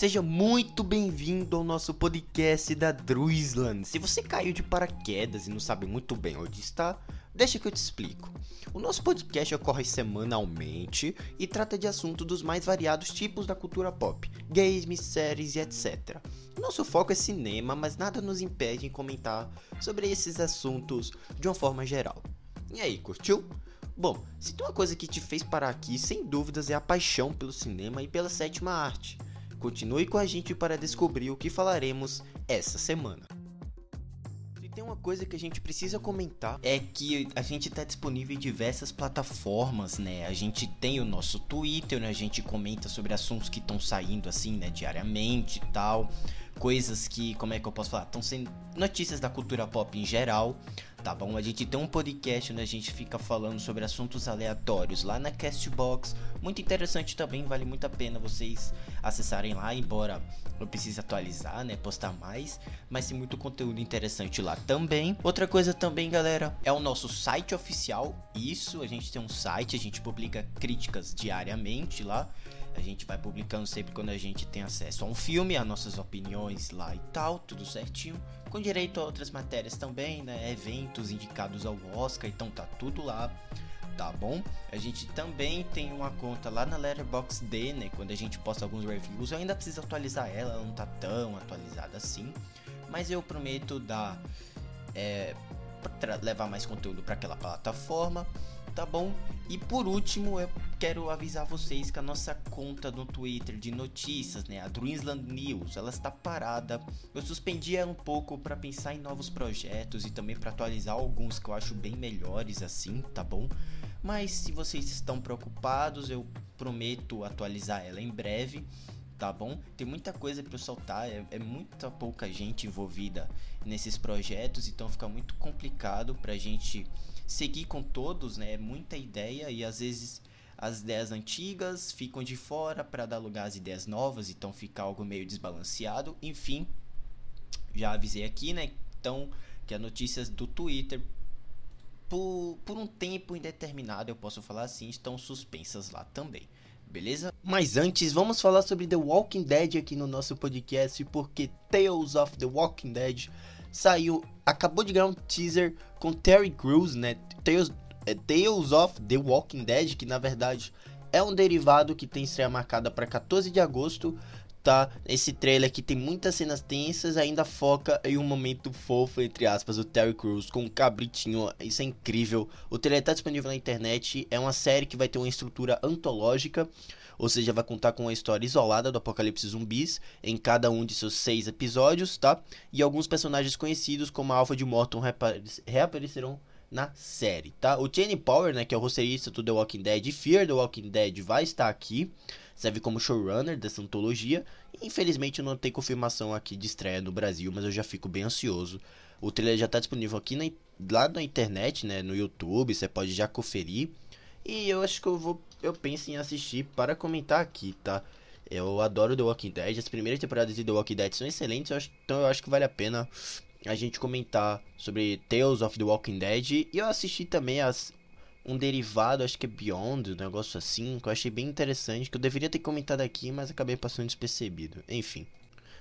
Seja muito bem-vindo ao nosso podcast da Druisland. Se você caiu de paraquedas e não sabe muito bem onde está, deixa que eu te explico. O nosso podcast ocorre semanalmente e trata de assuntos dos mais variados tipos da cultura pop, games, séries e etc. Nosso foco é cinema, mas nada nos impede em comentar sobre esses assuntos de uma forma geral. E aí, curtiu? Bom, se tem uma coisa que te fez parar aqui, sem dúvidas é a paixão pelo cinema e pela sétima arte. Continue com a gente para descobrir o que falaremos essa semana. Tem uma coisa que a gente precisa comentar é que a gente está disponível em diversas plataformas, né? A gente tem o nosso Twitter, né? A gente comenta sobre assuntos que estão saindo assim, né, diariamente e tal coisas que, como é que eu posso falar? Estão sendo notícias da cultura pop em geral, tá bom? A gente tem um podcast onde a gente fica falando sobre assuntos aleatórios lá na Castbox, muito interessante também, vale muito a pena vocês acessarem lá, embora eu precise atualizar, né, postar mais, mas tem muito conteúdo interessante lá também. Outra coisa também, galera, é o nosso site oficial. Isso, a gente tem um site, a gente publica críticas diariamente lá. A gente vai publicando sempre quando a gente tem acesso a um filme, as nossas opiniões lá e tal, tudo certinho. Com direito a outras matérias também, né? Eventos indicados ao Oscar, então tá tudo lá tá bom? A gente também tem uma conta lá na Letterboxd, né? Quando a gente posta alguns reviews, eu ainda preciso atualizar ela, ela não tá tão atualizada assim, mas eu prometo dar é, levar mais conteúdo para aquela plataforma tá bom? E por último, eu quero avisar vocês que a nossa conta no Twitter de notícias, né, a Dreamsland News, ela está parada. Eu suspendi ela um pouco para pensar em novos projetos e também para atualizar alguns que eu acho bem melhores assim, tá bom? Mas se vocês estão preocupados, eu prometo atualizar ela em breve tá bom? Tem muita coisa para soltar, é, é, muita pouca gente envolvida nesses projetos, então fica muito complicado pra gente seguir com todos, né? É muita ideia e às vezes as ideias antigas ficam de fora para dar lugar às ideias novas, então fica algo meio desbalanceado. Enfim, já avisei aqui, né? Então, que as notícias do Twitter por, por um tempo indeterminado, eu posso falar assim, estão suspensas lá também beleza? Mas antes, vamos falar sobre The Walking Dead aqui no nosso podcast, porque Tales of the Walking Dead saiu, acabou de ganhar um teaser com Terry Crews, né? Tales, é, Tales of the Walking Dead, que na verdade é um derivado que tem estreia marcada para 14 de agosto, tá? Esse trailer aqui tem muitas cenas tensas, ainda foca em um momento fofo, entre aspas, o Terry Crews com um cabritinho, isso é incrível. O trailer tá disponível na internet, é uma série que vai ter uma estrutura antológica, ou seja, vai contar com uma história isolada do apocalipse zumbis em cada um de seus seis episódios, tá? E alguns personagens conhecidos como a Alpha de Morton reaparecerão na série, tá? O Channing Power, né, que é o roteirista do The Walking Dead e Fear the Walking Dead, vai estar aqui serve como showrunner dessa antologia. Infelizmente não tem confirmação aqui de estreia no Brasil, mas eu já fico bem ansioso. O trailer já está disponível aqui na, lá na internet, né, no YouTube, você pode já conferir. E eu acho que eu vou, eu penso em assistir para comentar aqui, tá? Eu adoro The Walking Dead, as primeiras temporadas de The Walking Dead são excelentes, eu acho, então eu acho que vale a pena a gente comentar sobre Tales of the Walking Dead. E eu assisti também as um derivado, acho que é Beyond, um negócio assim, que eu achei bem interessante, que eu deveria ter comentado aqui, mas acabei passando despercebido. Enfim.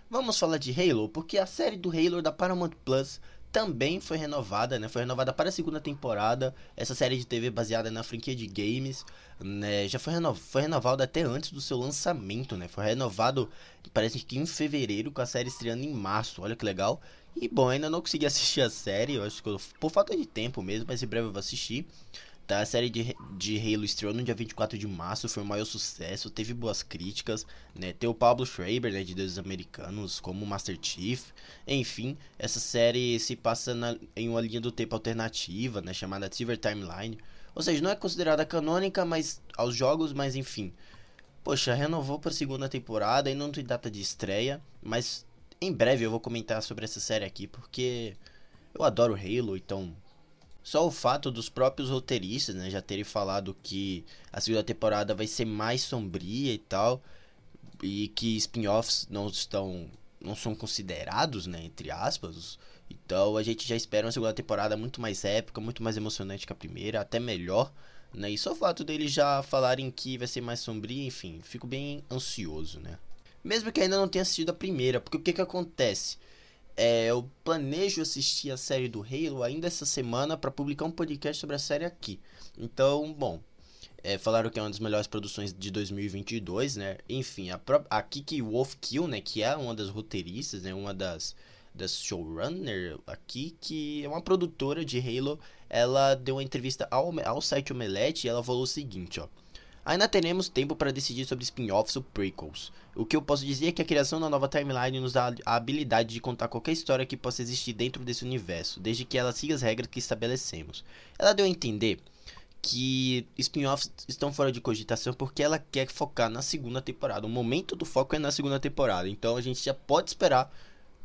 Vamos falar de Halo, porque a série do Halo da Paramount Plus também foi renovada, né? Foi renovada para a segunda temporada. Essa série de TV baseada na franquia de games, né? Já foi, renov foi renovada até antes do seu lançamento, né? Foi renovado, parece que em fevereiro, com a série estreando em março. Olha que legal. E bom, ainda não consegui assistir a série, eu acho que eu, por falta de tempo mesmo, mas em breve eu vou assistir. Tá, a série de, de Halo estreou no dia 24 de março, foi um maior sucesso, teve boas críticas, né? Tem o Pablo Schreiber, né, de Deuses Americanos, como Master Chief. Enfim, essa série se passa na, em uma linha do tempo alternativa, né, chamada Silver Timeline. Ou seja, não é considerada canônica mas aos jogos, mas enfim. Poxa, renovou para segunda temporada e não tem data de estreia, mas em breve eu vou comentar sobre essa série aqui, porque eu adoro Halo, então só o fato dos próprios roteiristas, né, já terem falado que a segunda temporada vai ser mais sombria e tal, e que spin-offs não estão não são considerados, né, entre aspas. Então a gente já espera uma segunda temporada muito mais épica, muito mais emocionante que a primeira, até melhor, né? E só o fato deles já falarem que vai ser mais sombria, enfim, fico bem ansioso, né? Mesmo que ainda não tenha assistido a primeira, porque o que que acontece? É, eu planejo assistir a série do Halo ainda essa semana para publicar um podcast sobre a série aqui. Então, bom, é, falaram que é uma das melhores produções de 2022, né? Enfim, a, a Kiki Wolfkill, né? Que é uma das roteiristas, né? Uma das, das showrunner aqui, que é uma produtora de Halo. Ela deu uma entrevista ao, ao site Omelete e ela falou o seguinte, ó. Ainda teremos tempo para decidir sobre spin-offs ou prequels. O que eu posso dizer é que a criação da nova timeline nos dá a habilidade de contar qualquer história que possa existir dentro desse universo, desde que ela siga as regras que estabelecemos. Ela deu a entender que spin-offs estão fora de cogitação porque ela quer focar na segunda temporada. O momento do foco é na segunda temporada. Então a gente já pode esperar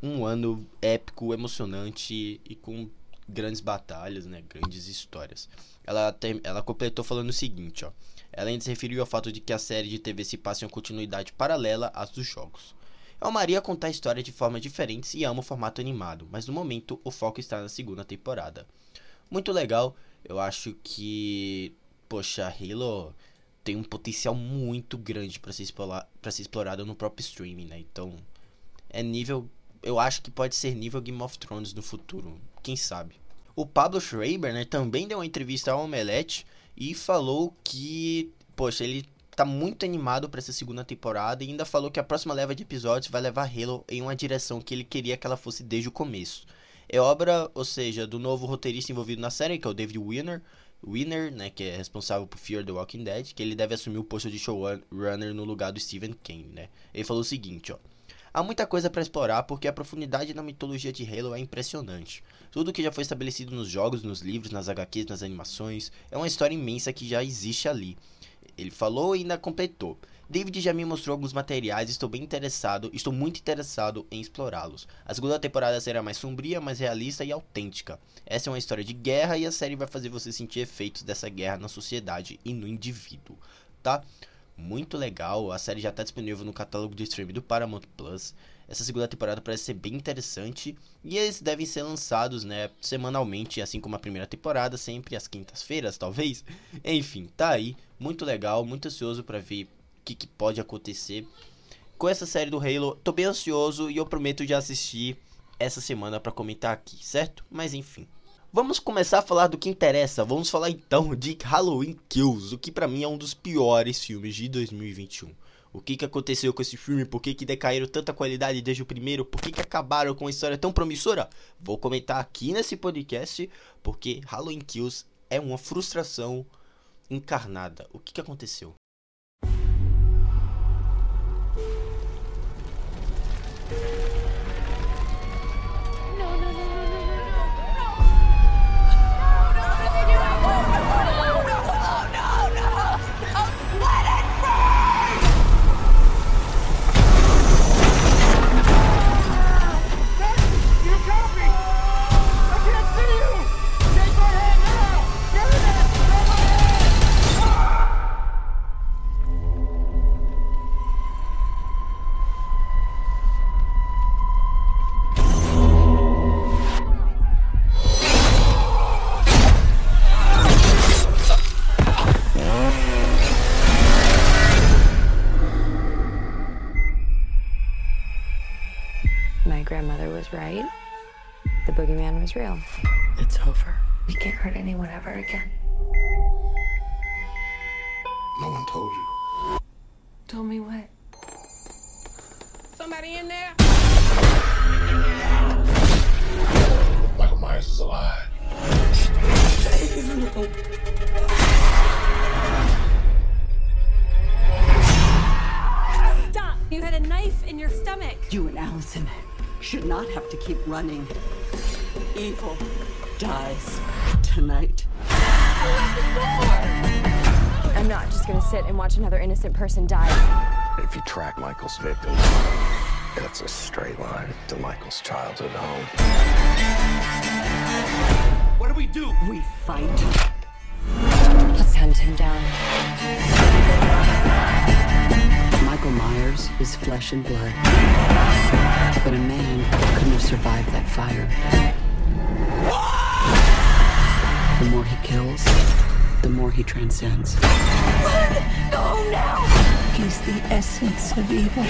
um ano épico, emocionante e com grandes batalhas, né, grandes histórias. Ela, tem, ela completou falando o seguinte, ó. Ela ainda se referiu ao fato de que a série de TV se passa em uma continuidade paralela às dos jogos. Eu amaria contar a história de formas diferentes e amo o formato animado, mas no momento o foco está na segunda temporada. Muito legal, eu acho que, poxa, Halo tem um potencial muito grande para ser, explorar, ser explorado no próprio streaming, né? Então, é nível. Eu acho que pode ser nível Game of Thrones no futuro, quem sabe. O Pablo Schreiber, né, também deu uma entrevista ao Omelete e falou que, poxa, ele tá muito animado para essa segunda temporada e ainda falou que a próxima leva de episódios vai levar Halo em uma direção que ele queria que ela fosse desde o começo. É obra, ou seja, do novo roteirista envolvido na série, que é o David Winner, Winner, né, que é responsável por Fear the Walking Dead, que ele deve assumir o posto de showrunner no lugar do Stephen King, né? Ele falou o seguinte, ó: Há muita coisa para explorar porque a profundidade na mitologia de Halo é impressionante. Tudo que já foi estabelecido nos jogos, nos livros, nas HQs, nas animações, é uma história imensa que já existe ali. Ele falou e ainda completou. David já me mostrou alguns materiais e estou bem interessado, estou muito interessado em explorá-los. A segunda temporada será mais sombria, mais realista e autêntica. Essa é uma história de guerra e a série vai fazer você sentir efeitos dessa guerra na sociedade e no indivíduo, tá? Muito legal, a série já está disponível no catálogo de streaming do Paramount Plus. Essa segunda temporada parece ser bem interessante e eles devem ser lançados, né, semanalmente, assim como a primeira temporada, sempre às quintas-feiras, talvez. Enfim, tá aí, muito legal, muito ansioso para ver que, que pode acontecer com essa série do Halo. Tô bem ansioso e eu prometo de assistir essa semana para comentar aqui, certo? Mas enfim. Vamos começar a falar do que interessa. Vamos falar então de Halloween Kills, o que para mim é um dos piores filmes de 2021. O que, que aconteceu com esse filme? Por que, que decaíram tanta qualidade desde o primeiro? Por que, que acabaram com uma história tão promissora? Vou comentar aqui nesse podcast, porque Halloween Kills é uma frustração encarnada. O que, que aconteceu? Real. It's over. We can't hurt anyone ever again. No one told you. Told me what? Somebody in there? Michael Myers is alive. Should not have to keep running. Evil dies tonight. I'm not just gonna sit and watch another innocent person die. If you track Michael's victims, that's a straight line to Michael's childhood home. What do we do? We fight. Let's hunt him down. Is flesh and blood. But a man couldn't have survived that fire. The more he kills, the more he transcends. Run! Go now! He's the essence of evil.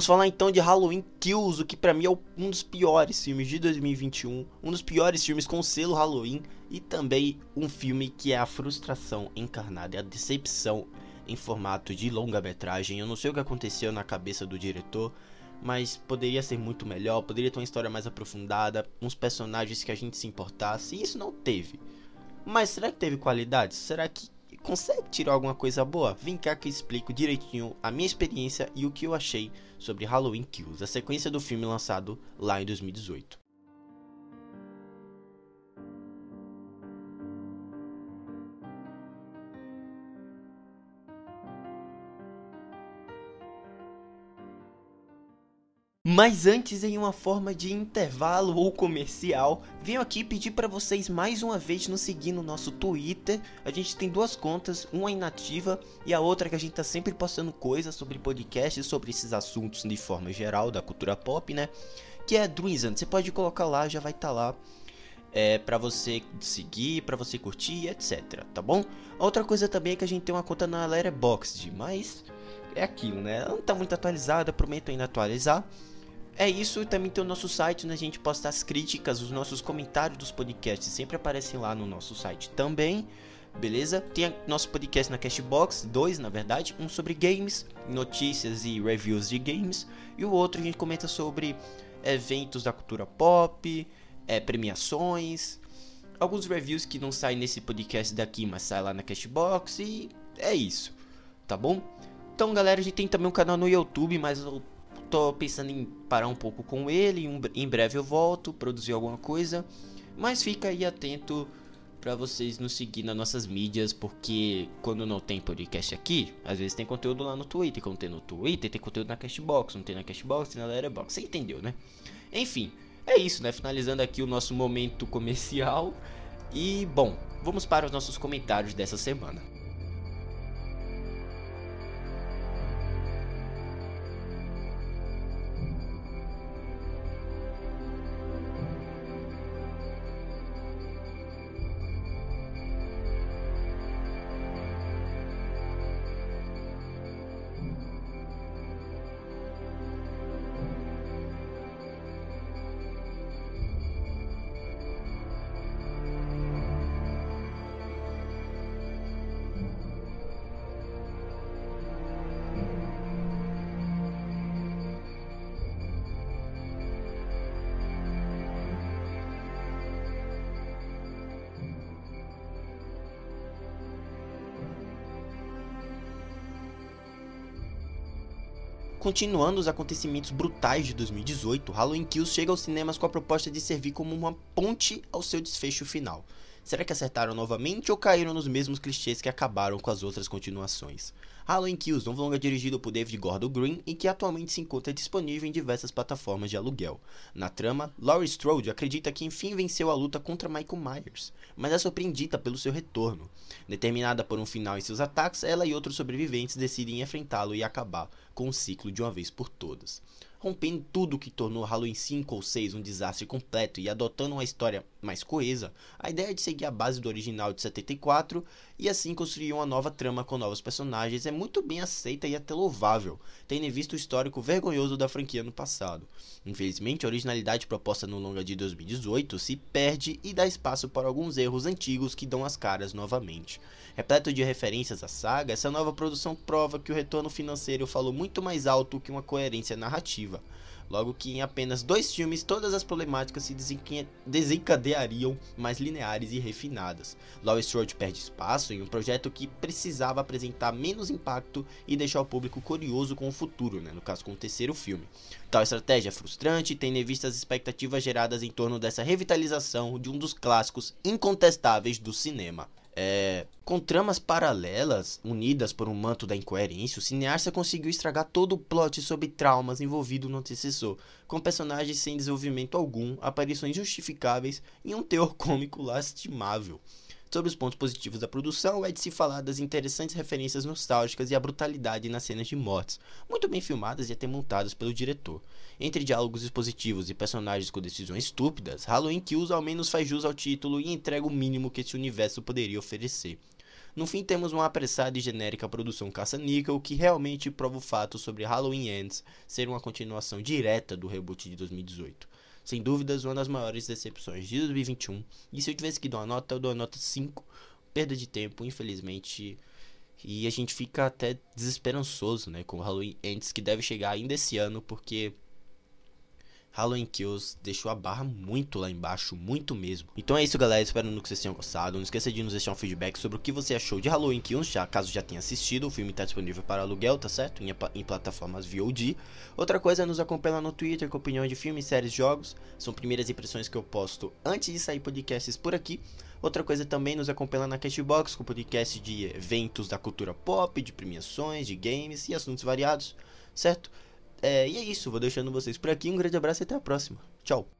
Vamos falar então de Halloween Kills, o que pra mim é um dos piores filmes de 2021, um dos piores filmes com selo Halloween e também um filme que é a frustração encarnada, é a decepção em formato de longa-metragem. Eu não sei o que aconteceu na cabeça do diretor, mas poderia ser muito melhor, poderia ter uma história mais aprofundada, uns personagens que a gente se importasse, e isso não teve. Mas será que teve qualidade? Será que consegue tirar alguma coisa boa? Vem cá que eu explico direitinho a minha experiência e o que eu achei sobre Halloween Kills, a sequência do filme lançado lá em 2018. Mas antes, em uma forma de intervalo ou comercial, venho aqui pedir para vocês mais uma vez nos seguir no nosso Twitter. A gente tem duas contas, uma inativa e a outra que a gente tá sempre postando coisas sobre podcasts, sobre esses assuntos de forma geral da cultura pop, né? Que é Druizan. Você pode colocar lá, já vai estar tá lá. É, para você seguir, para você curtir, etc, tá bom? Outra coisa também é que a gente tem uma conta na Letterboxd, mas é aquilo, né? Ela não tá muito atualizada, prometo ainda atualizar. É isso, também tem o nosso site onde a gente posta as críticas, os nossos comentários dos podcasts sempre aparecem lá no nosso site também. Beleza? Tem nosso podcast na Cashbox, dois na verdade, um sobre games, notícias e reviews de games, e o outro a gente comenta sobre eventos da cultura pop, é, premiações, alguns reviews que não saem nesse podcast daqui, mas saem lá na Cashbox e é isso, tá bom? Então, galera, a gente tem também um canal no YouTube, mas eu tô pensando em parar um pouco com ele. Em breve eu volto, produzir alguma coisa. Mas fica aí atento para vocês nos seguir nas nossas mídias, porque quando não tem podcast aqui, às vezes tem conteúdo lá no Twitter. Quando tem no Twitter, tem conteúdo na Cashbox. Não tem na Cashbox, tem na Letterboxd. Você entendeu, né? Enfim, é isso, né? Finalizando aqui o nosso momento comercial. E, bom, vamos para os nossos comentários dessa semana. Continuando os acontecimentos brutais de 2018, Halloween Kills chega aos cinemas com a proposta de servir como uma ponte ao seu desfecho final. Será que acertaram novamente ou caíram nos mesmos clichês que acabaram com as outras continuações? Halloween Kills, um longa dirigido por David Gordon Green e que atualmente se encontra disponível em diversas plataformas de aluguel. Na trama, Laurie Strode acredita que enfim venceu a luta contra Michael Myers, mas é surpreendida pelo seu retorno. Determinada por um final em seus ataques, ela e outros sobreviventes decidem enfrentá-lo e acabar com o ciclo de uma vez por todas rompendo tudo que tornou Halloween 5 ou 6 um desastre completo e adotando uma história mais coesa, a ideia de seguir a base do original de 74 e assim construir uma nova trama com novos personagens é muito bem aceita e até louvável, tendo em vista o histórico vergonhoso da franquia no passado. Infelizmente, a originalidade proposta no longa de 2018 se perde e dá espaço para alguns erros antigos que dão as caras novamente. Repleto de referências à saga, essa nova produção prova que o retorno financeiro falou muito mais alto que uma coerência narrativa. Logo que em apenas dois filmes todas as problemáticas se desencadeariam mais lineares e refinadas. Laurie Strode perde espaço em um projeto que precisava apresentar menos impacto e deixar o público curioso com o futuro, né? no caso com o terceiro filme. Tal estratégia é frustrante, tendo em vista as expectativas geradas em torno dessa revitalização de um dos clássicos incontestáveis do cinema. É, com tramas paralelas, unidas por um manto da incoerência, o cineasta conseguiu estragar todo o plot sobre traumas envolvido no antecessor, com personagens sem desenvolvimento algum, aparições justificáveis e um teor cômico lastimável. Sobre os pontos positivos da produção, é de se falar das interessantes referências nostálgicas e a brutalidade nas cenas de mortes, muito bem filmadas e até montadas pelo diretor. Entre diálogos expositivos e personagens com decisões estúpidas, Halloween Kills ao menos faz jus ao título e entrega o mínimo que esse universo poderia oferecer. No fim, temos uma apressada e genérica produção caça-níquel que realmente prova o fato sobre Halloween Ends ser uma continuação direta do reboot de 2018 sem dúvidas, uma das maiores decepções de 2021. E se eu tivesse que dar uma nota, eu dou a nota 5. Perda de tempo, infelizmente. E a gente fica até desesperançoso, né, com o Halloween Ends, que deve chegar ainda esse ano, porque Halloween Kills deixou a barra muito lá embaixo, muito mesmo. Então é isso, galera. Esperando que vocês tenham gostado. Não esqueça de nos deixar um feedback sobre o que você achou de Halloween Kills, já, caso já tenha assistido. O filme está disponível para aluguel, tá certo? Em, em, plataformas VOD. Outra coisa é nos acompanhar no Twitter com opiniões de filmes, séries, jogos. São primeiras impressões que eu posto antes de sair podcasts por aqui. Outra coisa também nos acompanha na Cashbox com podcast de eventos da cultura pop, de premiações, de games e assuntos variados, certo? É, e é isso, vou deixando vocês por aqui. Um grande abraço e até a próxima. Tchau.